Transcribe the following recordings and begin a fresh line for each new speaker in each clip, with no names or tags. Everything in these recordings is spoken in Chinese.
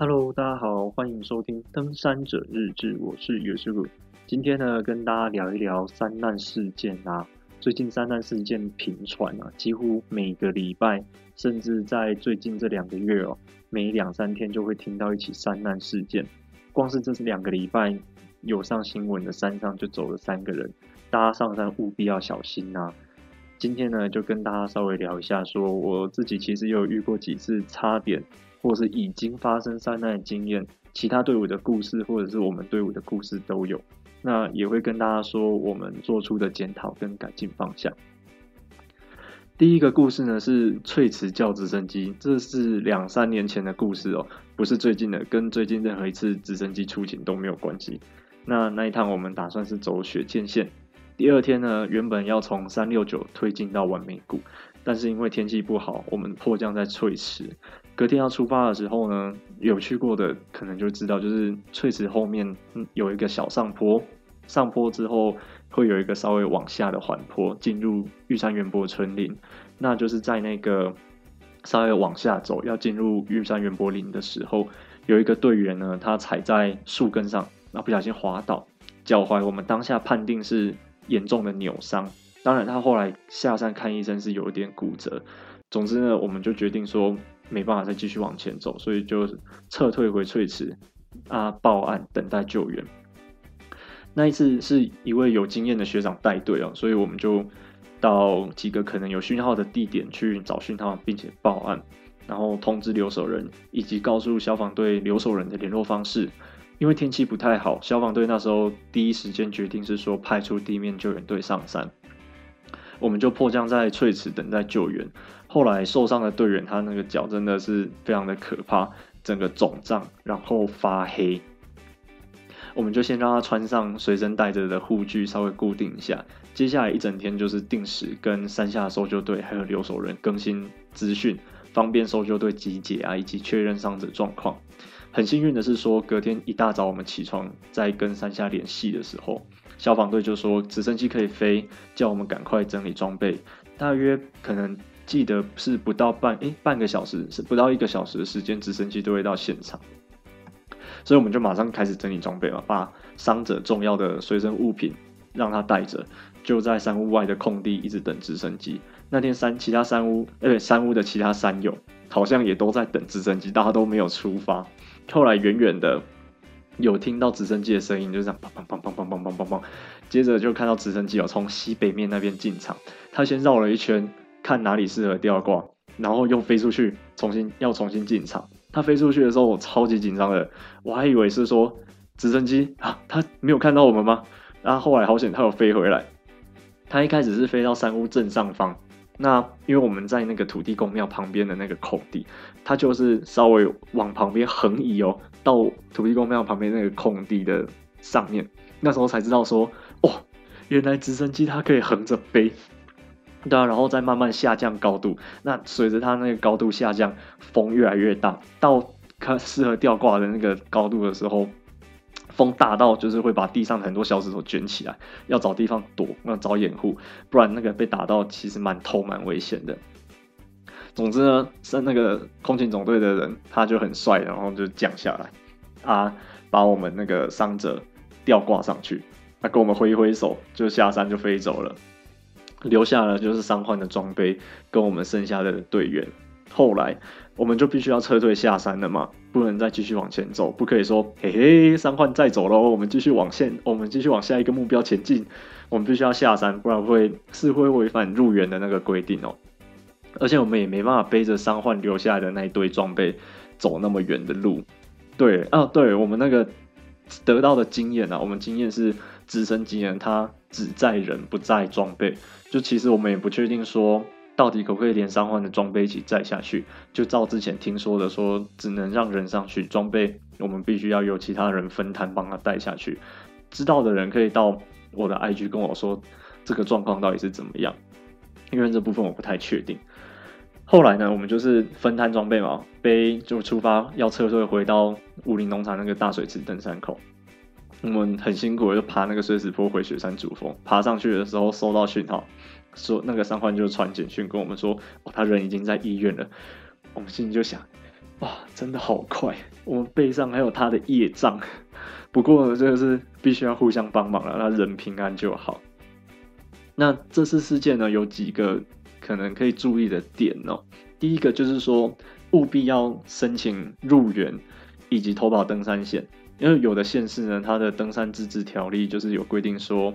Hello，大家好，欢迎收听《登山者日志》，我是尤师傅。今天呢，跟大家聊一聊山难事件啊。最近山难事件频传啊，几乎每个礼拜，甚至在最近这两个月哦，每两三天就会听到一起山难事件。光是这是两个礼拜有上新闻的山上就走了三个人，大家上山务必要小心、啊。今天呢，就跟大家稍微聊一下，说我自己其实有遇过几次差点。或是已经发生灾难的经验，其他队伍的故事，或者是我们队伍的故事都有。那也会跟大家说我们做出的检讨跟改进方向。第一个故事呢是翠池叫直升机，这是两三年前的故事哦，不是最近的，跟最近任何一次直升机出勤都没有关系。那那一趟我们打算是走雪见线，第二天呢原本要从三六九推进到完美谷，但是因为天气不好，我们迫降在翠池。隔天要出发的时候呢，有去过的可能就知道，就是翠池后面有一个小上坡，上坡之后会有一个稍微往下的缓坡，进入玉山圆柏森林。那就是在那个稍微往下走，要进入玉山圆柏林的时候，有一个队员呢，他踩在树根上，然后不小心滑倒，脚踝我们当下判定是严重的扭伤。当然，他后来下山看医生是有一点骨折。总之呢，我们就决定说。没办法再继续往前走，所以就撤退回翠池啊，报案等待救援。那一次是一位有经验的学长带队哦，所以我们就到几个可能有讯号的地点去找讯号，并且报案，然后通知留守人以及告诉消防队留守人的联络方式。因为天气不太好，消防队那时候第一时间决定是说派出地面救援队上山。我们就迫降在翠池等待救援。后来受伤的队员，他那个脚真的是非常的可怕，整个肿胀，然后发黑。我们就先让他穿上随身带着的护具，稍微固定一下。接下来一整天就是定时跟山下搜救队还有留守人更新资讯，方便搜救队集结啊，以及确认伤者状况。很幸运的是说，隔天一大早我们起床，在跟山下联系的时候，消防队就说直升机可以飞，叫我们赶快整理装备。大约可能记得是不到半诶、半个小时，是不到一个小时的时间，直升机都会到现场。所以我们就马上开始整理装备嘛，把伤者重要的随身物品让他带着，就在山屋外的空地一直等直升机。那天山其他山屋，呃，山屋的其他山友好像也都在等直升机，大家都没有出发。后来远远的有听到直升机的声音，就这样砰砰砰砰砰砰砰砰砰，接着就看到直升机有从西北面那边进场，他先绕了一圈，看哪里适合吊挂，然后又飞出去，重新要重新进场。他飞出去的时候，我超级紧张的，我还以为是说直升机啊，他没有看到我们吗？然后后来好险，他有飞回来。他一开始是飞到山屋正上方。那因为我们在那个土地公庙旁边的那个空地，它就是稍微往旁边横移哦，到土地公庙旁边那个空地的上面，那时候才知道说，哦，原来直升机它可以横着飞，对啊，然后再慢慢下降高度，那随着它那个高度下降，风越来越大，到它适合吊挂的那个高度的时候。风大到就是会把地上的很多小石头卷起来，要找地方躲，要找掩护，不然那个被打到其实蛮痛蛮危险的。总之呢，是那个空勤总队的人他就很帅，然后就降下来，啊，把我们那个伤者吊挂上去，他跟我们挥一挥手，就下山就飞走了，留下了就是伤患的装备跟我们剩下的队员。后来。我们就必须要撤退下山了嘛，不能再继续往前走，不可以说嘿嘿，伤患再走喽，我们继续往现，我们继续往下一个目标前进。我们必须要下山，不然会是会违反入园的那个规定哦。而且我们也没办法背着伤患留下来的那一堆装备走那么远的路。对啊，对我们那个得到的经验啊，我们经验是直升机人他只载人不载装备，就其实我们也不确定说。到底可不可以连伤患的装备一起载下去？就照之前听说的说，只能让人上去，装备我们必须要由其他人分摊帮他带下去。知道的人可以到我的 IG 跟我说这个状况到底是怎么样，因为这部分我不太确定。后来呢，我们就是分摊装备嘛，背就出发要撤退回到武林农场那个大水池登山口。我们很辛苦，就爬那个碎石坡回雪山主峰。爬上去的时候收到讯号。说那个伤患就传简讯跟我们说，哦，他人已经在医院了。我们心里就想，哇，真的好快！我们背上还有他的业障，不过这个是必须要互相帮忙了，那人平安就好。那这次事件呢，有几个可能可以注意的点哦。第一个就是说，务必要申请入园以及投保登山险，因为有的县市呢，它的登山自治条例就是有规定说，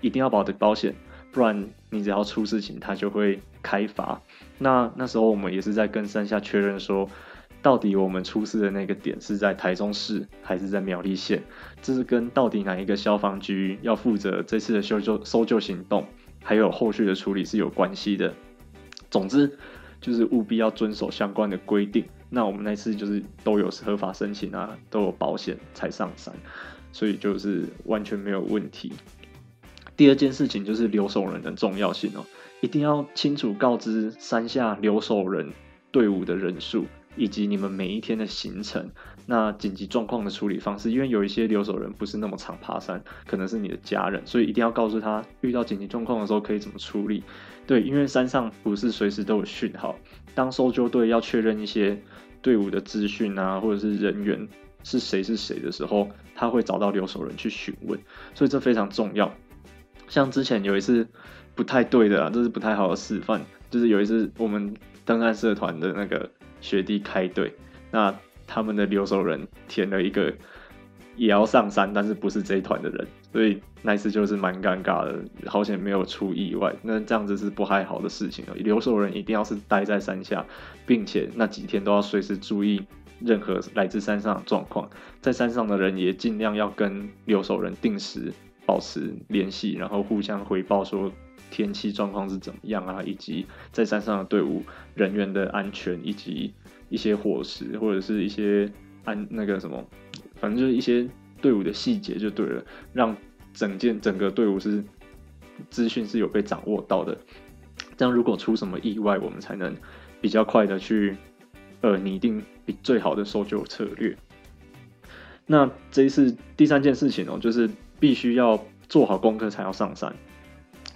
一定要保的保险，不然你只要出事情，他就会开罚。那那时候我们也是在跟山下确认说，到底我们出事的那个点是在台中市还是在苗栗县，这是跟到底哪一个消防局要负责这次的搜救搜救行动，还有后续的处理是有关系的。总之。就是务必要遵守相关的规定。那我们那次就是都有合法申请啊，都有保险才上山，所以就是完全没有问题。第二件事情就是留守人的重要性哦，一定要清楚告知山下留守人队伍的人数。以及你们每一天的行程，那紧急状况的处理方式，因为有一些留守人不是那么常爬山，可能是你的家人，所以一定要告诉他遇到紧急状况的时候可以怎么处理。对，因为山上不是随时都有讯号，当搜救队要确认一些队伍的资讯啊，或者是人员是谁是谁的时候，他会找到留守人去询问，所以这非常重要。像之前有一次不太对的啊，这是不太好的示范，就是有一次我们登山社团的那个。学弟开队，那他们的留守人填了一个也要上山，但是不是这一团的人，所以那一次就是蛮尴尬的，好险没有出意外。那这样子是不太好的事情哦。留守人一定要是待在山下，并且那几天都要随时注意任何来自山上的状况。在山上的人也尽量要跟留守人定时保持联系，然后互相回报说。天气状况是怎么样啊？以及在山上的队伍人员的安全，以及一些伙食或者是一些安那个什么，反正就是一些队伍的细节就对了，让整件整个队伍是资讯是有被掌握到的。这样如果出什么意外，我们才能比较快的去呃拟定比最好的搜救策略。那这一次第三件事情哦，就是必须要做好功课才要上山。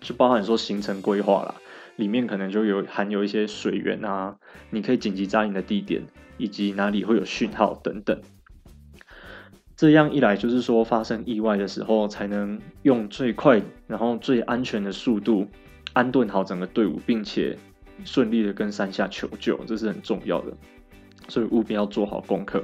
就包含说行程规划啦，里面可能就有含有一些水源啊，你可以紧急扎营的地点，以及哪里会有讯号等等。这样一来，就是说发生意外的时候，才能用最快然后最安全的速度安顿好整个队伍，并且顺利的跟山下求救，这是很重要的。所以务必要做好功课。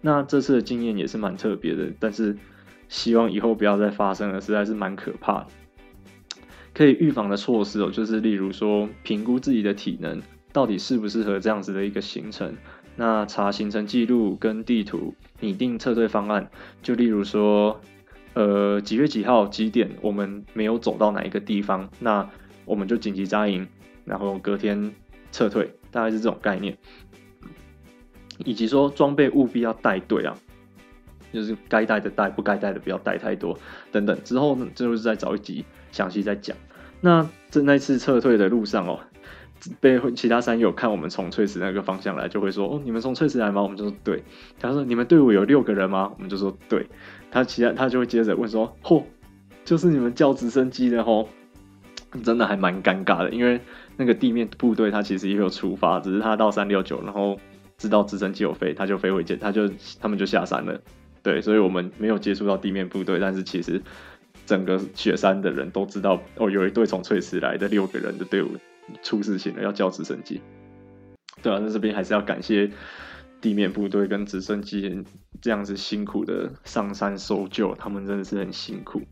那这次的经验也是蛮特别的，但是希望以后不要再发生了，实在是蛮可怕的。可以预防的措施哦，就是例如说评估自己的体能到底适不适合这样子的一个行程，那查行程记录跟地图，拟定撤退方案。就例如说，呃，几月几号几点我们没有走到哪一个地方，那我们就紧急扎营，然后隔天撤退，大概是这种概念。以及说装备务必要带对啊，就是该带的带，不该带的不要带太多等等。之后呢，就是再找一集详细再讲。那在那次撤退的路上哦，被其他山友看我们从翠池那个方向来，就会说：“哦，你们从翠池来吗？”我们就说：“对。”他说：“你们队伍有六个人吗？”我们就说：“对。”他其他他就会接着问说：“嚯，就是你们叫直升机的吼？”真的还蛮尴尬的，因为那个地面部队他其实也有出发，只是他到三六九，然后知道直升机有飞，他就飞回去，他就他们就下山了。对，所以我们没有接触到地面部队，但是其实。整个雪山的人都知道哦，有一队从翠池来的六个人的队伍出事情了，要叫直升机。对啊，那这边还是要感谢地面部队跟直升机这样子辛苦的上山搜救，他们真的是很辛苦。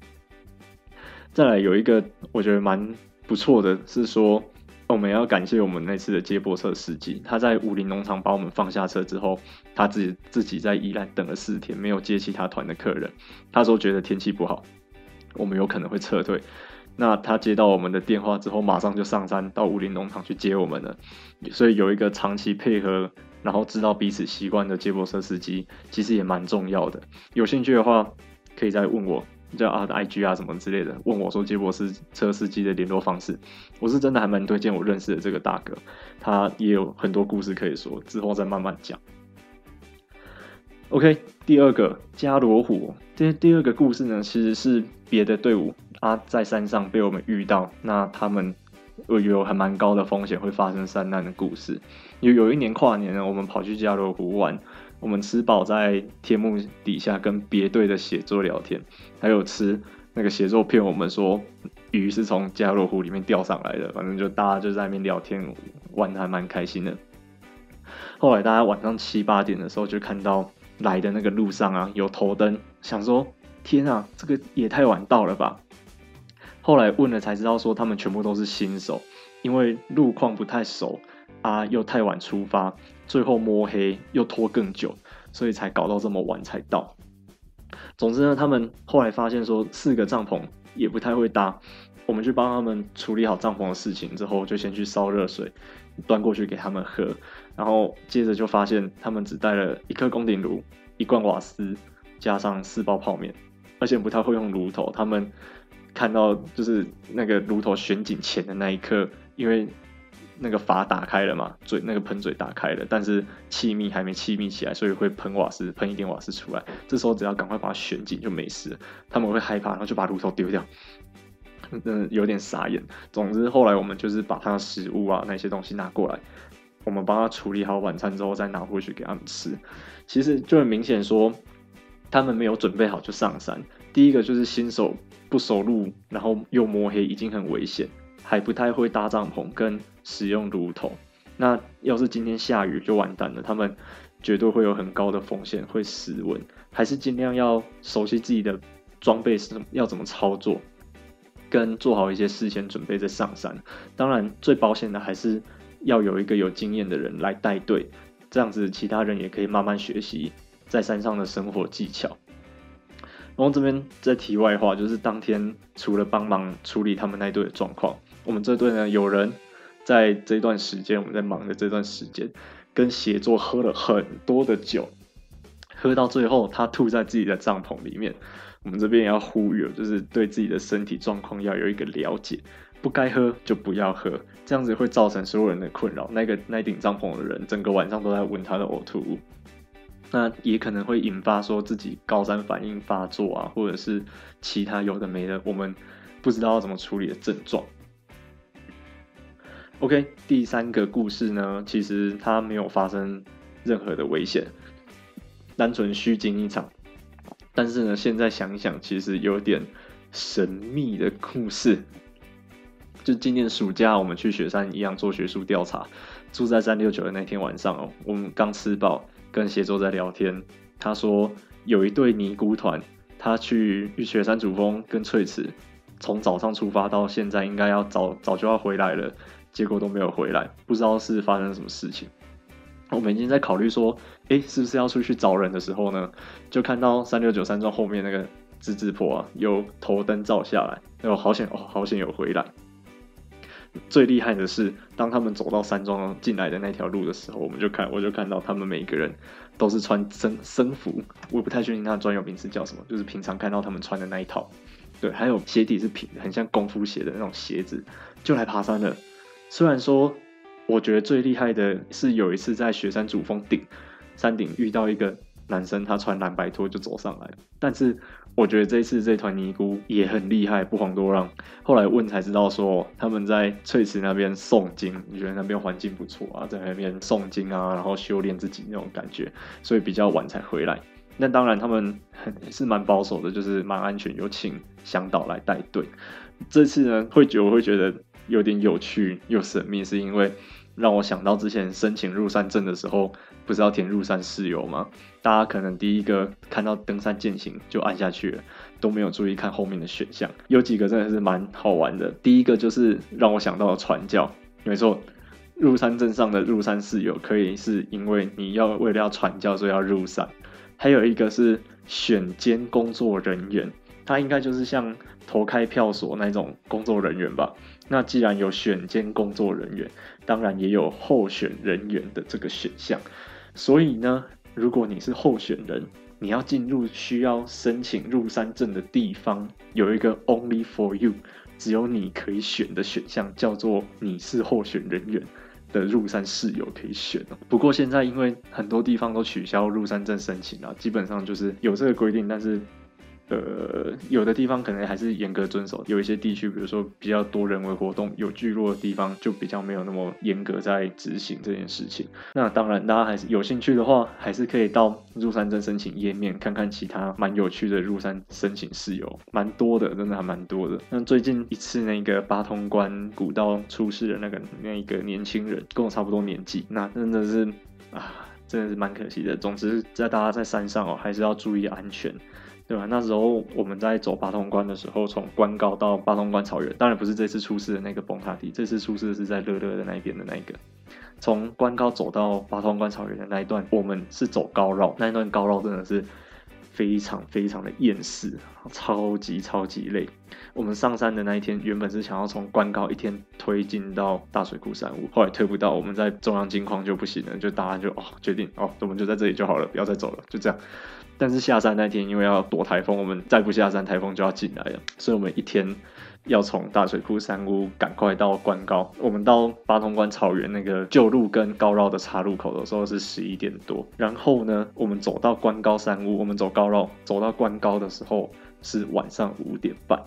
再来有一个我觉得蛮不错的是说，我们要感谢我们那次的接驳车司机，他在武林农场把我们放下车之后，他自己自己在宜兰等了四天，没有接其他团的客人。他说觉得天气不好。我们有可能会撤退，那他接到我们的电话之后，马上就上山到武林农场去接我们了。所以有一个长期配合，然后知道彼此习惯的接驳车司机，其实也蛮重要的。有兴趣的话，可以再问我，叫啊 IG 啊什么之类的，问我说杰博士车司机的联络方式。我是真的还蛮推荐我认识的这个大哥，他也有很多故事可以说，之后再慢慢讲。OK，第二个加罗湖，这第二个故事呢，其实是别的队伍啊，在山上被我们遇到，那他们有有还蛮高的风险会发生山难的故事。有有一年跨年呢，我们跑去加罗湖玩，我们吃饱在天幕底下跟别队的协作聊天，还有吃那个协作骗我们说鱼是从加罗湖里面钓上来的，反正就大家就在那边聊天玩得还蛮开心的。后来大家晚上七八点的时候就看到来的那个路上啊有头灯，想说天啊，这个也太晚到了吧。后来问了才知道说他们全部都是新手，因为路况不太熟啊，又太晚出发，最后摸黑又拖更久，所以才搞到这么晚才到。总之呢，他们后来发现说四个帐篷也不太会搭，我们去帮他们处理好帐篷的事情之后，就先去烧热水。端过去给他们喝，然后接着就发现他们只带了一颗宫顶炉、一罐瓦斯，加上四包泡面，而且不太会用炉头。他们看到就是那个炉头旋紧前的那一刻，因为那个阀打开了嘛，嘴那个喷嘴打开了，但是气密还没气密起来，所以会喷瓦斯，喷一点瓦斯出来。这时候只要赶快把它旋紧就没事。他们会害怕，然后就把炉头丢掉。嗯，有点傻眼。总之，后来我们就是把他的食物啊那些东西拿过来，我们帮他处理好晚餐之后，再拿回去给他们吃。其实就很明显说，他们没有准备好就上山。第一个就是新手不熟路，然后又摸黑，已经很危险，还不太会搭帐篷跟使用炉头。那要是今天下雨就完蛋了，他们绝对会有很高的风险会失温。还是尽量要熟悉自己的装备是要怎么操作。跟做好一些事先准备再上山，当然最保险的还是要有一个有经验的人来带队，这样子其他人也可以慢慢学习在山上的生活技巧。然后这边在题外话，就是当天除了帮忙处理他们那队的状况，我们这队呢有人在这段时间，我们在忙的这段时间，跟协作喝了很多的酒，喝到最后他吐在自己的帐篷里面。我们这边也要呼吁，就是对自己的身体状况要有一个了解，不该喝就不要喝，这样子会造成所有人的困扰。那个那顶帐篷的人，整个晚上都在闻他的呕吐物，那也可能会引发说自己高山反应发作啊，或者是其他有的没的，我们不知道要怎么处理的症状。OK，第三个故事呢，其实它没有发生任何的危险，单纯虚惊一场。但是呢，现在想一想，其实有点神秘的故事。就今年暑假，我们去雪山一样做学术调查，住在三六九的那天晚上哦，我们刚吃饱，跟协作在聊天。他说有一对尼姑团，他去雪山主峰跟翠池，从早上出发到现在，应该要早早就要回来了，结果都没有回来，不知道是发生什么事情。我们已经在考虑说，哎，是不是要出去找人的时候呢，就看到三六九山庄后面那个之字坡啊，有头灯照下来，哦，好险哦，好险有回来。最厉害的是，当他们走到山庄进来的那条路的时候，我们就看，我就看到他们每一个人都是穿僧僧服，我也不太确定他的专有名词叫什么，就是平常看到他们穿的那一套，对，还有鞋底是平，很像功夫鞋的那种鞋子，就来爬山了。虽然说。我觉得最厉害的是有一次在雪山主峰顶山顶遇到一个男生，他穿蓝白拖就走上来。但是我觉得这次这团尼姑也很厉害，不遑多让。后来问才知道说他们在翠池那边诵经，你觉得那边环境不错啊，在那边诵经啊，然后修炼自己那种感觉，所以比较晚才回来。那当然他们 是蛮保守的，就是蛮安全，有请向导来带队。这次呢，会觉我会觉得有点有趣又神秘，是因为。让我想到之前申请入山证的时候，不是要填入山事由吗？大家可能第一个看到登山健行就按下去了，都没有注意看后面的选项。有几个真的是蛮好玩的。第一个就是让我想到了传教，没错，入山证上的入山事由可以是因为你要为了要传教，所以要入山。还有一个是选监工作人员，他应该就是像投开票所那种工作人员吧。那既然有选监工作人员，当然也有候选人员的这个选项。所以呢，如果你是候选人，你要进入需要申请入山证的地方，有一个 Only for you，只有你可以选的选项，叫做你是候选人员的入山室友可以选哦。不过现在因为很多地方都取消入山证申请了，基本上就是有这个规定，但是呃，有的地方可能还是严格遵守，有一些地区，比如说比较多人为活动、有聚落的地方，就比较没有那么严格在执行这件事情。那当然，大家还是有兴趣的话，还是可以到入山证申请页面看看其他蛮有趣的入山申请事由，蛮多的，真的还蛮多的。那最近一次那个八通关古道出事的那个那一个年轻人，跟我差不多年纪，那真的是啊。真的是蛮可惜的。总之，在大家在山上哦，还是要注意安全，对吧？那时候我们在走八通关的时候，从关高到八通关草原，当然不是这次出事的那个崩塌地，这次出事的是在乐乐的那一边的那一个。从关高走到八通关草原的那一段，我们是走高绕，那一段高绕真的是。非常非常的厌世，超级超级累。我们上山的那一天，原本是想要从关高一天推进到大水库山屋，后来推不到，我们在中央金矿就不行了，就大家就哦决定哦，我们就在这里就好了，不要再走了，就这样。但是下山那天，因为要躲台风，我们再不下山，台风就要进来了，所以我们一天。要从大水库山屋赶快到关高，我们到八通关草原那个旧路跟高绕的岔路口的时候是十一点多，然后呢，我们走到关高山屋，我们走高绕走到关高的时候是晚上五点半。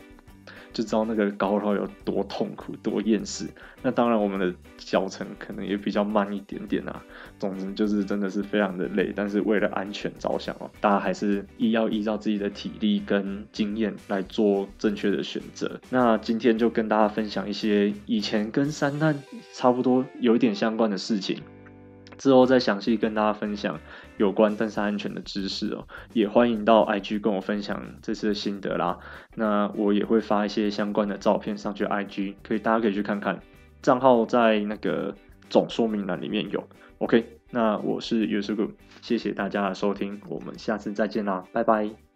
就知道那个高绕有多痛苦、多厌世。那当然，我们的脚程可能也比较慢一点点啊。总之就是真的是非常的累，但是为了安全着想哦，大家还是依要依照自己的体力跟经验来做正确的选择。那今天就跟大家分享一些以前跟山难差不多有一点相关的事情。之后再详细跟大家分享有关登山安全的知识哦，也欢迎到 IG 跟我分享这次的心得啦。那我也会发一些相关的照片上去 IG，可以大家可以去看看，账号在那个总说明栏里面有。OK，那我是 y o s u g u，谢谢大家的收听，我们下次再见啦，拜拜。